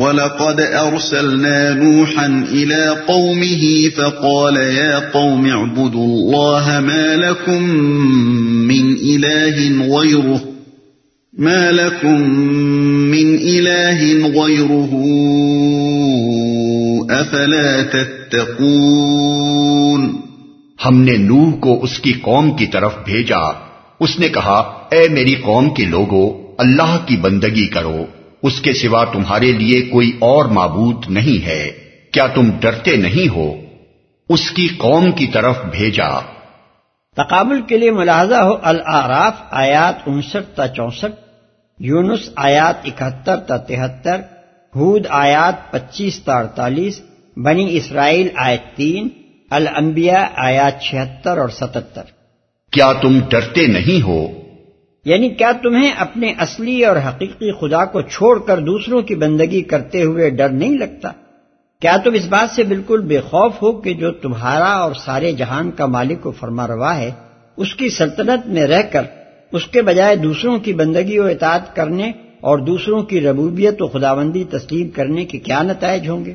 وَلَقَدْ أَرْسَلْنَا نُوحًا إِلَى قَوْمِهِ فَقَالَ يَا قَوْمِ اعْبُدُوا اللَّهَ مَا لَكُمْ مِنْ إِلَٰهٍ غَيْرُهُ ما لكم من إله غيره أفلا تتقون ہم نے نوح کو اس کی قوم کی طرف بھیجا۔ اس نے کہا، اے میری قوم کے لوگوں اللہ کی بندگی کرو۔ اس کے سوا تمہارے لیے کوئی اور معبود نہیں ہے۔ کیا تم ڈرتے نہیں ہو؟ اس کی قوم کی طرف بھیجا۔ تقابل کے لیے ملاحظہ ہو العراف آیات انسٹھ تا چونسٹھ یونس آیات اکہتر تا تہتر ہود آیات پچیس تا اڑتالیس بنی اسرائیل آیت تین الانبیاء آیات چھہتر اور ستتر۔ کیا تم ڈرتے نہیں ہو؟ یعنی کیا تمہیں اپنے اصلی اور حقیقی خدا کو چھوڑ کر دوسروں کی بندگی کرتے ہوئے ڈر نہیں لگتا؟ کیا تم اس بات سے بالکل بے خوف ہو کہ جو تمہارا اور سارے جہان کا مالک و فرما روا ہے، اس کی سلطنت میں رہ کر، اس کے بجائے دوسروں کی بندگی و اطاعت کرنے اور دوسروں کی ربوبیت و خداوندی تسلیم کرنے کے کیا نتائج ہوں گے؟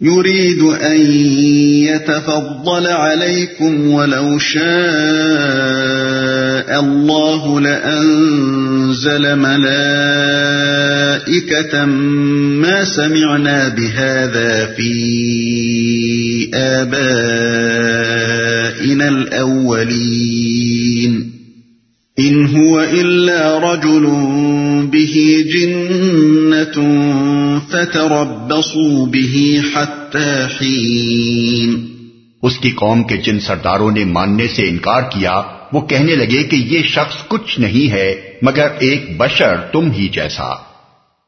يريد أن يتفضل عليكم ولو شاء الله لأنزل ملائكة ما سمعنا بهذا في آبائنا الأولين ان هو الا رجل به جن فتربصوا به حتى حين۔ اس کی قوم کے جن سرداروں نے ماننے سے انکار کیا، وہ کہنے لگے کہ یہ شخص کچھ نہیں ہے، مگر ایک بشر تم ہی جیسا۔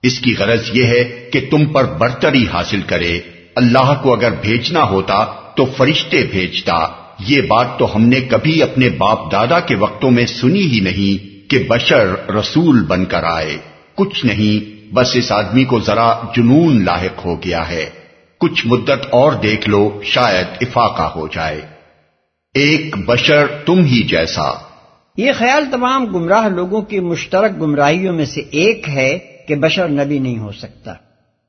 اس کی غرض یہ ہے کہ تم پر برتری حاصل کرے۔ اللہ کو اگر بھیجنا ہوتا تو فرشتے بھیجتا۔ یہ بات تو ہم نے کبھی اپنے باپ دادا کے وقتوں میں سنی ہی نہیں کہ بشر رسول بن کر آئے۔ کچھ نہیں بس اس آدمی کو ذرا جنون لاحق ہو گیا ہے۔ کچھ مدت اور دیکھ لو، شاید افاقہ ہو جائے۔ ایک بشر تم ہی جیسا۔ یہ خیال تمام گمراہ لوگوں کی مشترک گمراہیوں میں سے ایک ہے کہ بشر نبی نہیں ہو سکتا۔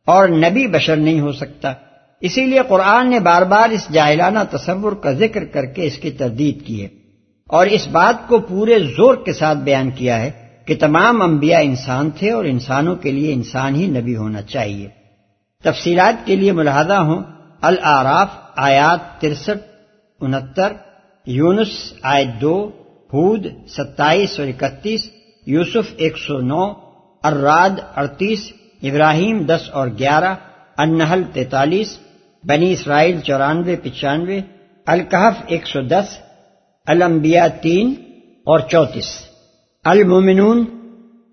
اور نبی بشر نہیں ہو سکتا۔ اسی لیے قرآن نے بار بار اس جاہلانہ تصور کا ذکر کر کے اس کی تردید کی ہے۔ اور اس بات کو پورے زور کے ساتھ بیان کیا ہے کہ تمام انبیاء انسان تھے اور انسانوں کے لیے انسان ہی نبی ہونا چاہیے۔ تفصیلات کے لیے ملاحدہ ہوں۔ العراف آیات ترسٹھ، انہتر، یونس، آیت دو، ہود، ستائیس اور اکتیس، یوسف ایک سو نو اراد اڑتیس، ابراہیم دس اور گیارہ انہل تینتالیس، بنی اسرائیل چورانوے، پچانوے الکحف ایک سو دس المبیا تین اور چونتیس۔ المومنون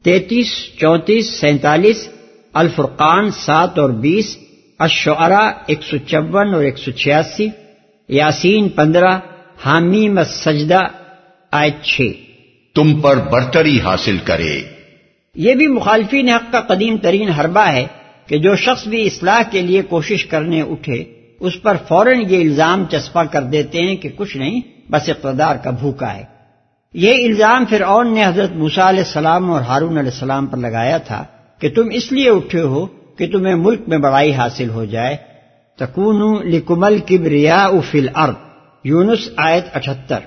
تینتیس چونتیس سینتالیس الفرقان سات اور بیس اشعرا ایک سو چون اور ایک سو چھیاسی یاسین پندرہ حامیم سجدہ آیت چھ۔ تم پر برتری حاصل کرے۔ یہ بھی مخالفین حق کا قدیم ترین حربہ ہے کہ جو شخص بھی اصلاح کے لیے کوشش کرنے اٹھے اس پر فوراً یہ الزام چسپا کر دیتے ہیں کہ کچھ نہیں بس اقتدار کا بھوکا ہے۔ یہ الزام پھر اون نے حضرت موسا علیہ السلام اور ہارون علیہ السلام پر لگایا تھا کہ تم اس لیے اٹھے ہو کہ تمہیں ملک میں بڑائی حاصل ہو جائے۔ تکون لکمل کبریا فل ارد یونس آیت اٹھتر۔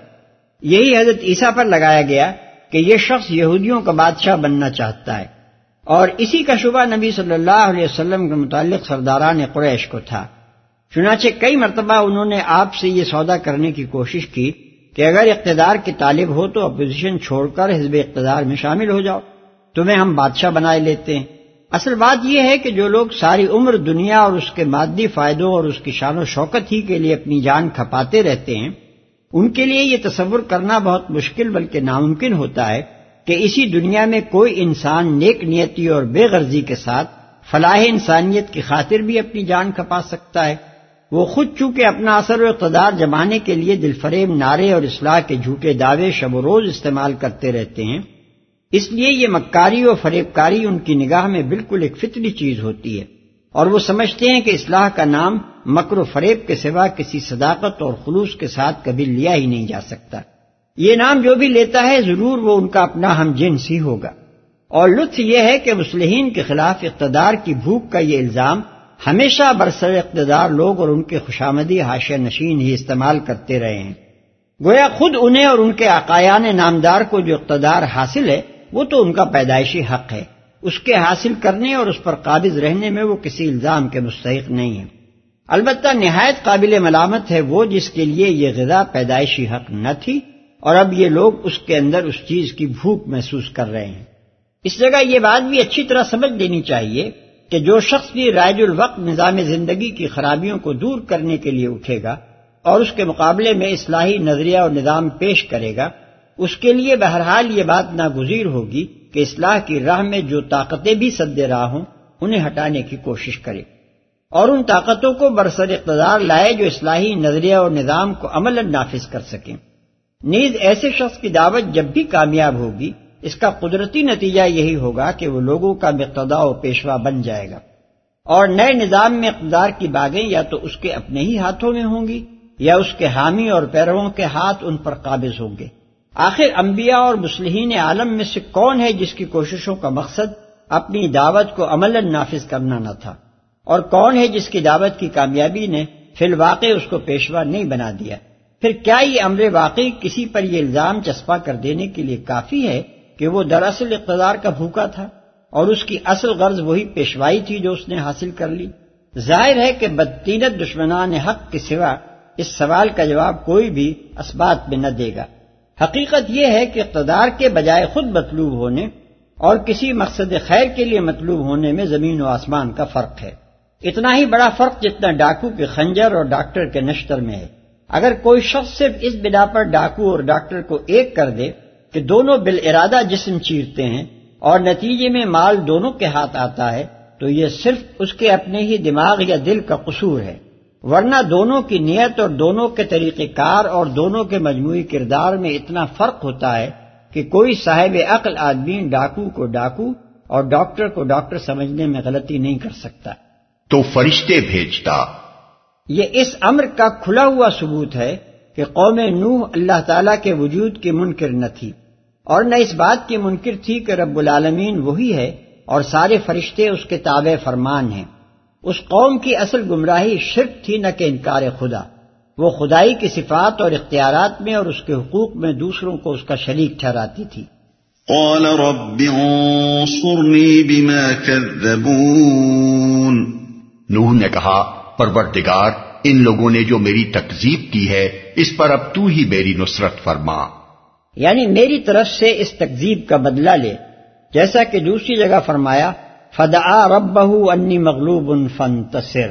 یہی حضرت عیسیٰ پر لگایا گیا کہ یہ شخص یہودیوں کا بادشاہ بننا چاہتا ہے۔ اور اسی کا شبہ نبی صلی اللہ علیہ وسلم کے متعلق سرداران قریش کو تھا۔ چنانچہ کئی مرتبہ انہوں نے آپ سے یہ سودا کرنے کی کوشش کی کہ اگر اقتدار کی طالب ہو تو اپوزیشن چھوڑ کر حزب اقتدار میں شامل ہو جاؤ۔ تمہیں ہم بادشاہ بنائے لیتے ہیں۔ اصل بات یہ ہے کہ جو لوگ ساری عمر دنیا اور اس کے مادی فائدوں اور اس کی شان و شوکت ہی کے لیے اپنی جان کھپاتے رہتے ہیں، ان کے لیے یہ تصور کرنا بہت مشکل بلکہ ناممکن ہوتا ہے کہ اسی دنیا میں کوئی انسان نیک نیتی اور بے غرضی کے ساتھ فلاح انسانیت کی خاطر بھی اپنی جان کھپا سکتا ہے۔ وہ خود چونکہ اپنا اثر و اقتدار جمانے کے لیے دل فریب نعرے اور اصلاح کے جھوٹے دعوے شب و روز استعمال کرتے رہتے ہیں، اس لیے یہ مکاری اور فریب کاری ان کی نگاہ میں بالکل ایک فطری چیز ہوتی ہے۔ اور وہ سمجھتے ہیں کہ اصلاح کا نام مکر و فریب کے سوا کسی صداقت اور خلوص کے ساتھ کبھی لیا ہی نہیں جا سکتا۔ یہ نام جو بھی لیتا ہے، ضرور وہ ان کا اپنا ہم جنس ہی ہوگا۔ اور لطف یہ ہے کہ مسلحین کے خلاف اقتدار کی بھوک کا یہ الزام ہمیشہ برسر اقتدار لوگ اور ان کے خوشامدی حاشیہ نشین ہی استعمال کرتے رہے ہیں۔ گویا خود انہیں اور ان کے عقایان نامدار کو جو اقتدار حاصل ہے، وہ تو ان کا پیدائشی حق ہے۔ اس کے حاصل کرنے اور اس پر قابض رہنے میں وہ کسی الزام کے مستحق نہیں ہے البتہ نہایت قابل ملامت ہے وہ جس کے لیے یہ غذا پیدائشی حق نہ تھی اور اب یہ لوگ اس کے اندر اس چیز کی بھوک محسوس کر رہے ہیں۔ اس جگہ یہ بات بھی اچھی طرح سمجھ لینی چاہیے کہ جو شخص بھی رائج الوقت نظام زندگی کی خرابیوں کو دور کرنے کے لیے اٹھے گا اور اس کے مقابلے میں اصلاحی نظریہ اور نظام پیش کرے گا، اس کے لیے بہرحال یہ بات ناگزیر ہوگی کہ اصلاح کی راہ میں جو طاقتیں بھی سد راہ ہوں، انہیں ہٹانے کی کوشش کرے۔ اور ان طاقتوں کو برسر اقتدار لائے جو اصلاحی نظریہ اور نظام کو عمل نافذ کر سکیں۔ نیز ایسے شخص کی دعوت جب بھی کامیاب ہوگی اس کا قدرتی نتیجہ یہی ہوگا کہ وہ لوگوں کا مقتدا و پیشوا بن جائے گا۔ اور نئے نظام میں اقتدار کی باغیں یا تو اس کے اپنے ہی ہاتھوں میں ہوں گی یا اس کے حامی اور پیرووں کے ہاتھ ان پر قابض ہوں گے۔ آخر انبیاء اور مسلحین عالم میں سے کون ہے جس کی کوششوں کا مقصد اپنی دعوت کو عمل نافذ کرنا نہ تھا؟ اور کون ہے جس کی دعوت کی کامیابی نے فی الواقع اس کو پیشوا نہیں بنا دیا؟ پھر کیا یہ امر واقعی کسی پر یہ الزام چسپا کر دینے کے لیے کافی ہے کہ وہ دراصل اقتدار کا بھوکا تھا اور اس کی اصل غرض وہی پیشوائی تھی جو اس نے حاصل کر لی۔ ظاہر ہے کہ بدتینت دشمنان حق کے سوا اس سوال کا جواب کوئی بھی اسبات میں نہ دے گا۔ حقیقت یہ ہے کہ اقتدار کے بجائے خود مطلوب ہونے اور کسی مقصد خیر کے لیے مطلوب ہونے میں زمین و آسمان کا فرق ہے۔ اتنا ہی بڑا فرق جتنا ڈاکو کے خنجر اور ڈاکٹر کے نشتر میں ہے۔ اگر کوئی شخص صرف اس بنا پر ڈاکو اور ڈاکٹر کو ایک کر دے کہ دونوں بال ارادہ جسم چیرتے ہیں اور نتیجے میں مال دونوں کے ہاتھ آتا ہے تو یہ صرف اس کے اپنے ہی دماغ یا دل کا قصور ہے۔ ورنہ دونوں کی نیت اور دونوں کے طریقہ کار اور دونوں کے مجموعی کردار میں اتنا فرق ہوتا ہے کہ کوئی صاحب عقل آدمی ڈاکو کو ڈاکو اور ڈاکٹر کو ڈاکٹر سمجھنے میں غلطی نہیں کر سکتا۔ تو فرشتے بھیجتا۔ یہ اس امر کا کھلا ہوا ثبوت ہے کہ قوم نوح اللہ تعالی کے وجود کی منکر نہ تھی۔ اور نہ اس بات کی منکر تھی کہ رب العالمین وہی ہے اور سارے فرشتے اس کے تابع فرمان ہیں۔ اس قوم کی اصل گمراہی شرک تھی نہ کہ انکار خدا۔ وہ خدائی کی صفات اور اختیارات میں اور اس کے حقوق میں دوسروں کو اس کا شریک ٹھہراتی تھی۔ قال رب انصرنی بما نوح نے کہا پروردگار ان لوگوں نے جو میری تکزیب کی ہے اس پر اب تو ہی میری نصرت فرما۔ یعنی میری طرف سے اس تکزیب کا بدلہ لے۔ جیسا کہ دوسری جگہ فرمایا فدا رب انی مغلوب فن تصر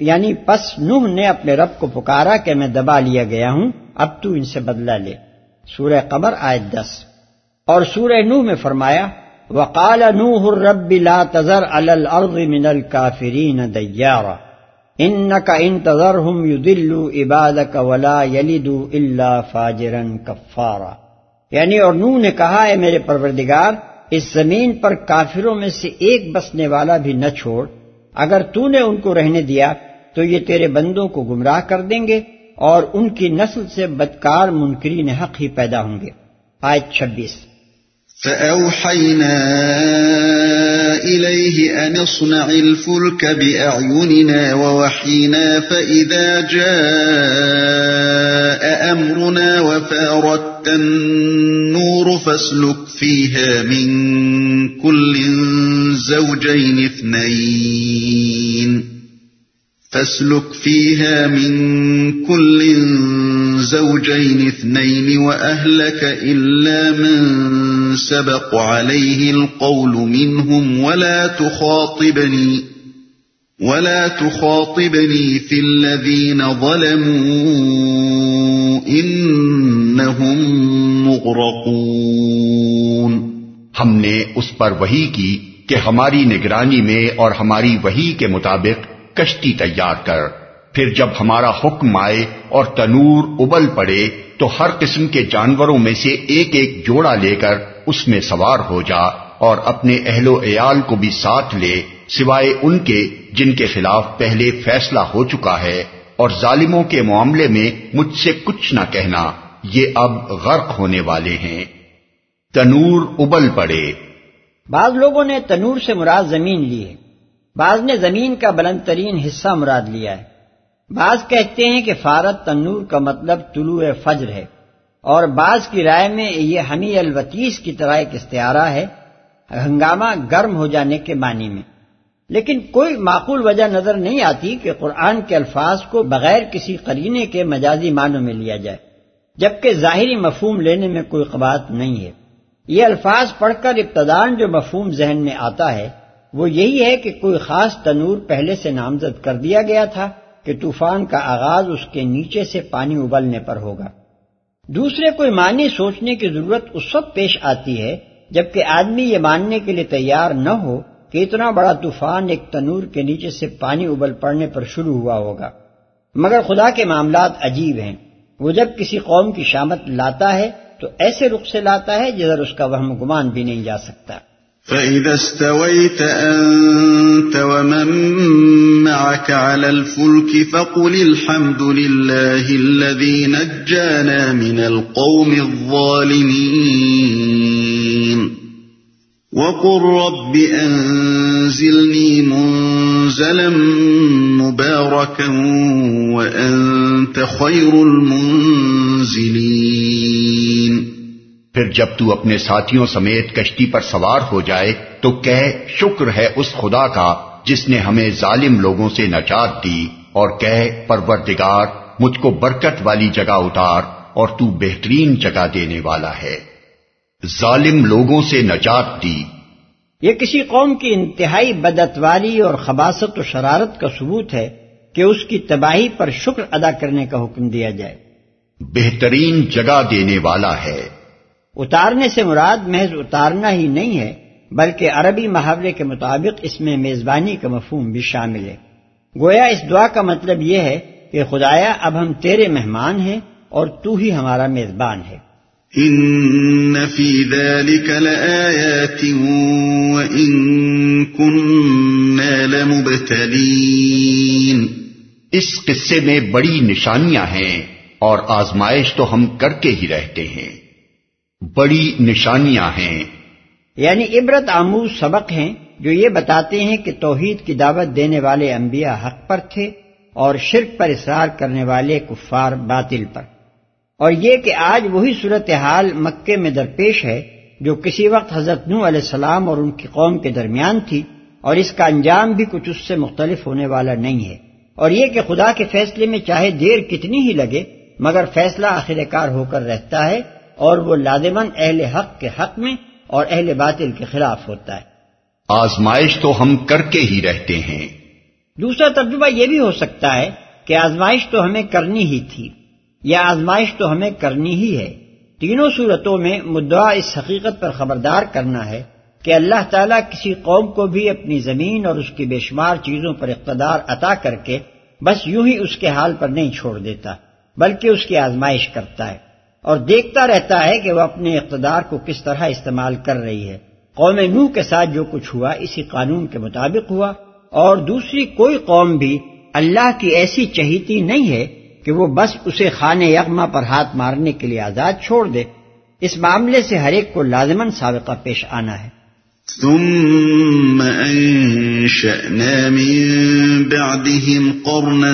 یعنی پس نوح نے اپنے رب کو پکارا کہ میں دبا لیا گیا ہوں، اب تو ان سے بدلہ لے۔ سورہ قبر آئے دس۔ اور سورہ نوح میں فرمایا، وقال نوح الرب لا تذر على الارض من الكافرين ديارا۔ انك ان تذرهم يضلوا عبادك ولا يلدوا الا فاجرا كفارا۔ یعنی اور نو نے کہا ہے میرے پروردگار، اس زمین پر کافروں میں سے ایک بسنے والا بھی نہ چھوڑ۔ اگر تو نے ان کو رہنے دیا، تو یہ تیرے بندوں کو گمراہ کر دیں گے اور ان کی نسل سے بدکار منکرین حق ہی پیدا ہوں گے۔ آیت چھبیس۔ فأوحينا إليه أن اصنع الفلك بأعيننا ووحينا فإذا جاء أمرنا وفارت النور فاسلك فيها من كل زوجين اثنين فاسلك فيها من كل زوجين اثنين وأهلك إلا من سبق عليه القول منهم ولا تخاطبني ولا تخاطبني في الذين ظلموا إنهم مغرقون ہم نے اس پر وہی کی کہ ہماری نگرانی میں اور ہماری وہی کے مطابق کشتی تیار کر۔ پھر جب ہمارا حکم آئے اور تنور ابل پڑے، تو ہر قسم کے جانوروں میں سے ایک ایک جوڑا لے کر اس میں سوار ہو جا اور اپنے اہل و عیال کو بھی ساتھ لے۔ سوائے ان کے جن کے خلاف پہلے فیصلہ ہو چکا ہے اور ظالموں کے معاملے میں مجھ سے کچھ نہ کہنا، یہ اب غرق ہونے والے ہیں۔ تنور ابل پڑے۔ بعض لوگوں نے تنور سے مراد زمین لی ہے۔ بعض نے زمین کا بلند ترین حصہ مراد لیا ہے۔ بعض کہتے ہیں کہ فارت تنور کا مطلب طلوع فجر ہے۔ اور بعض کی رائے میں یہ ہمی الوتیس کی طرح ایک استعارہ ہے، ہنگامہ گرم ہو جانے کے معنی میں۔ لیکن کوئی معقول وجہ نظر نہیں آتی کہ قرآن کے الفاظ کو بغیر کسی قرینے کے مجازی معنوں میں لیا جائے، جبکہ ظاہری مفہوم لینے میں کوئی قبات نہیں ہے۔ یہ الفاظ پڑھ کر ابتدان جو مفہوم ذہن میں آتا ہے، وہ یہی ہے کہ کوئی خاص تنور پہلے سے نامزد کر دیا گیا تھا کہ طوفان کا آغاز اس کے نیچے سے پانی ابلنے پر ہوگا۔ دوسرے کوئی معنی سوچنے کی ضرورت اس وقت پیش آتی ہے، جبکہ آدمی یہ ماننے کے لیے تیار نہ ہو کہ اتنا بڑا طوفان ایک تنور کے نیچے سے پانی ابل پڑنے پر شروع ہوا ہوگا۔ مگر خدا کے معاملات عجیب ہیں۔ وہ جب کسی قوم کی شامت لاتا ہے تو ایسے رخ سے لاتا ہے جدھر اس کا وہم گمان بھی نہیں جا سکتا۔ فَإِذَا اسْتَوَيْتَ أَنْتَ وَمَن مَّعَكَ عَلَى الْفُلْكِ فَقُلِ الْحَمْدُ لِلَّهِ الَّذِي نَجَّانَا مِنَ الْقَوْمِ الظَّالِمِينَ۔ وَقُلْ رَبِّ أَنزِلْنِي مُنزَلًا مُبَارَكًا وَأَنتَ خَيْرُ الْمُنزِلِينَ پھر جب تو اپنے ساتھیوں سمیت کشتی پر سوار ہو جائے تو کہہ، شکر ہے اس خدا کا جس نے ہمیں ظالم لوگوں سے نجات دی، اور کہہ، پروردگار، مجھ کو برکت والی جگہ اتار اور تو بہترین جگہ دینے والا ہے۔ ظالم لوگوں سے نجات دی۔ یہ کسی قوم کی انتہائی بدتواری اور خباست و شرارت کا ثبوت ہے کہ اس کی تباہی پر شکر ادا کرنے کا حکم دیا جائے۔ بہترین جگہ دینے والا ہے۔ اتارنے سے مراد محض اتارنا ہی نہیں ہے بلکہ عربی محاورے کے مطابق اس میں میزبانی کا مفہوم بھی شامل ہے۔ گویا اس دعا کا مطلب یہ ہے کہ خدایا اب ہم تیرے مہمان ہیں اور تو ہی ہمارا میزبان ہے۔ ان فی ذلك لآیات وإن كنا لمبتلین اس قصے میں بڑی نشانیاں ہیں اور آزمائش تو ہم کر کے ہی رہتے ہیں۔ بڑی نشانیاں ہیں۔ یعنی عبرت آموز سبق ہیں جو یہ بتاتے ہیں کہ توحید کی دعوت دینے والے انبیاء حق پر تھے اور شرک پر اصرار کرنے والے کفار باطل پر۔ اور یہ کہ آج وہی صورتحال مکے میں درپیش ہے جو کسی وقت حضرت نو علیہ السلام اور ان کی قوم کے درمیان تھی اور اس کا انجام بھی کچھ اس سے مختلف ہونے والا نہیں ہے۔ اور یہ کہ خدا کے فیصلے میں چاہے دیر کتنی ہی لگے مگر فیصلہ آخر کار ہو کر رہتا ہے اور وہ لادمن اہل حق کے حق میں اور اہل باطل کے خلاف ہوتا ہے۔ آزمائش تو ہم کر کے ہی رہتے ہیں۔ دوسرا ترجمہ یہ بھی ہو سکتا ہے کہ آزمائش تو ہمیں کرنی ہی تھی۔ یا آزمائش تو ہمیں کرنی ہی ہے۔ تینوں صورتوں میں مدعا اس حقیقت پر خبردار کرنا ہے کہ اللہ تعالیٰ کسی قوم کو بھی اپنی زمین اور اس کی بے شمار چیزوں پر اقتدار عطا کر کے بس یوں ہی اس کے حال پر نہیں چھوڑ دیتا، بلکہ اس کی آزمائش کرتا ہے اور دیکھتا رہتا ہے کہ وہ اپنے اقتدار کو کس طرح استعمال کر رہی ہے۔ قوم نوح کے ساتھ جو کچھ ہوا، اسی قانون کے مطابق ہوا اور دوسری کوئی قوم بھی اللہ کی ایسی چہیتی نہیں ہے کہ وہ بس اسے خانے یغما پر ہاتھ مارنے کے لیے آزاد چھوڑ دے۔ اس معاملے سے ہر ایک کو لازمن سابقہ پیش آنا ہے۔ ثم أنشأنا من بعدهم قرنا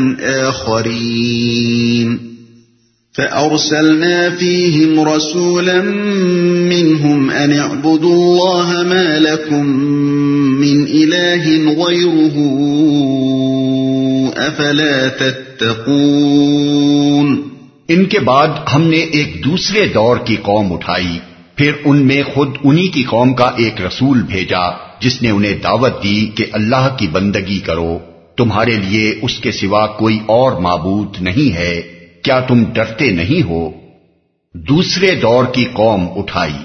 آخرين فأرسلنا فيهم رسولا منهم أن اعبدوا الله ما لكم من إله غيره أفلا تتقون ان کے بعد ہم نے ایک دوسرے دور کی قوم اٹھائی پھر ان میں خود انہی کی قوم کا ایک رسول بھیجا جس نے انہیں دعوت دی کہ اللہ کی بندگی کرو۔ تمہارے لیے اس کے سوا کوئی اور معبود نہیں ہے۔ کیا تم ڈرتے نہیں ہو؟ دوسرے دور کی قوم اٹھائی۔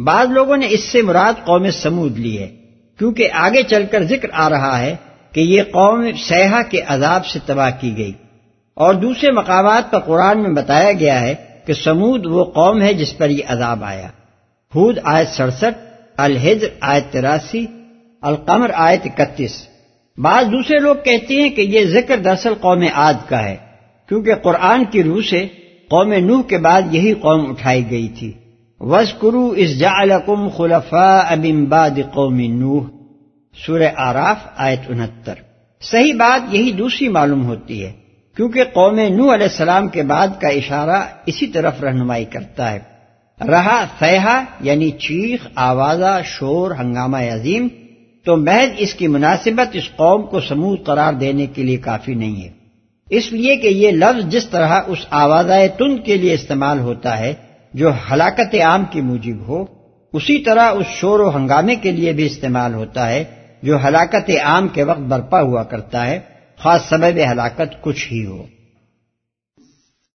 بعض لوگوں نے اس سے مراد قوم سمود لی ہے کیونکہ آگے چل کر ذکر آ رہا ہے کہ یہ قوم سیاح کے عذاب سے تباہ کی گئی۔ اور دوسرے مقامات پر قرآن میں بتایا گیا ہے کہ سمود وہ قوم ہے جس پر یہ عذاب آیا۔ ہود آیت سڑسٹھ، الحجر آیت تراسی، القمر آیت اکتیس۔ بعض دوسرے لوگ کہتے ہیں کہ یہ ذکر دراصل قوم عاد کا ہے، کیونکہ قرآن کی روح سے قوم نوح کے بعد یہی قوم اٹھائی گئی تھی۔ وز کرو اس جالکم خلفا ابمباد قوم نوح۔ سورہ آراف آیت انہتر۔ صحیح بات یہی دوسری معلوم ہوتی ہے، کیونکہ قوم نو علیہ السلام کے بعد کا اشارہ اسی طرف رہنمائی کرتا ہے۔ رہا فیحا یعنی چیخ، آوازہ، شور، ہنگامہ عظیم۔ تو محض اس کی مناسبت اس قوم کو سمود قرار دینے کے لیے کافی نہیں ہے۔ اس لیے کہ یہ لفظ جس طرح اس آوازہ تند کے لیے استعمال ہوتا ہے، جو ہلاکت عام کی موجب ہو، اسی طرح اس شور و ہنگامے کے لیے بھی استعمال ہوتا ہے۔ جو ہلاکت عام کے وقت برپا ہوا کرتا ہے، خاص سبب ہلاکت کچھ ہی ہو۔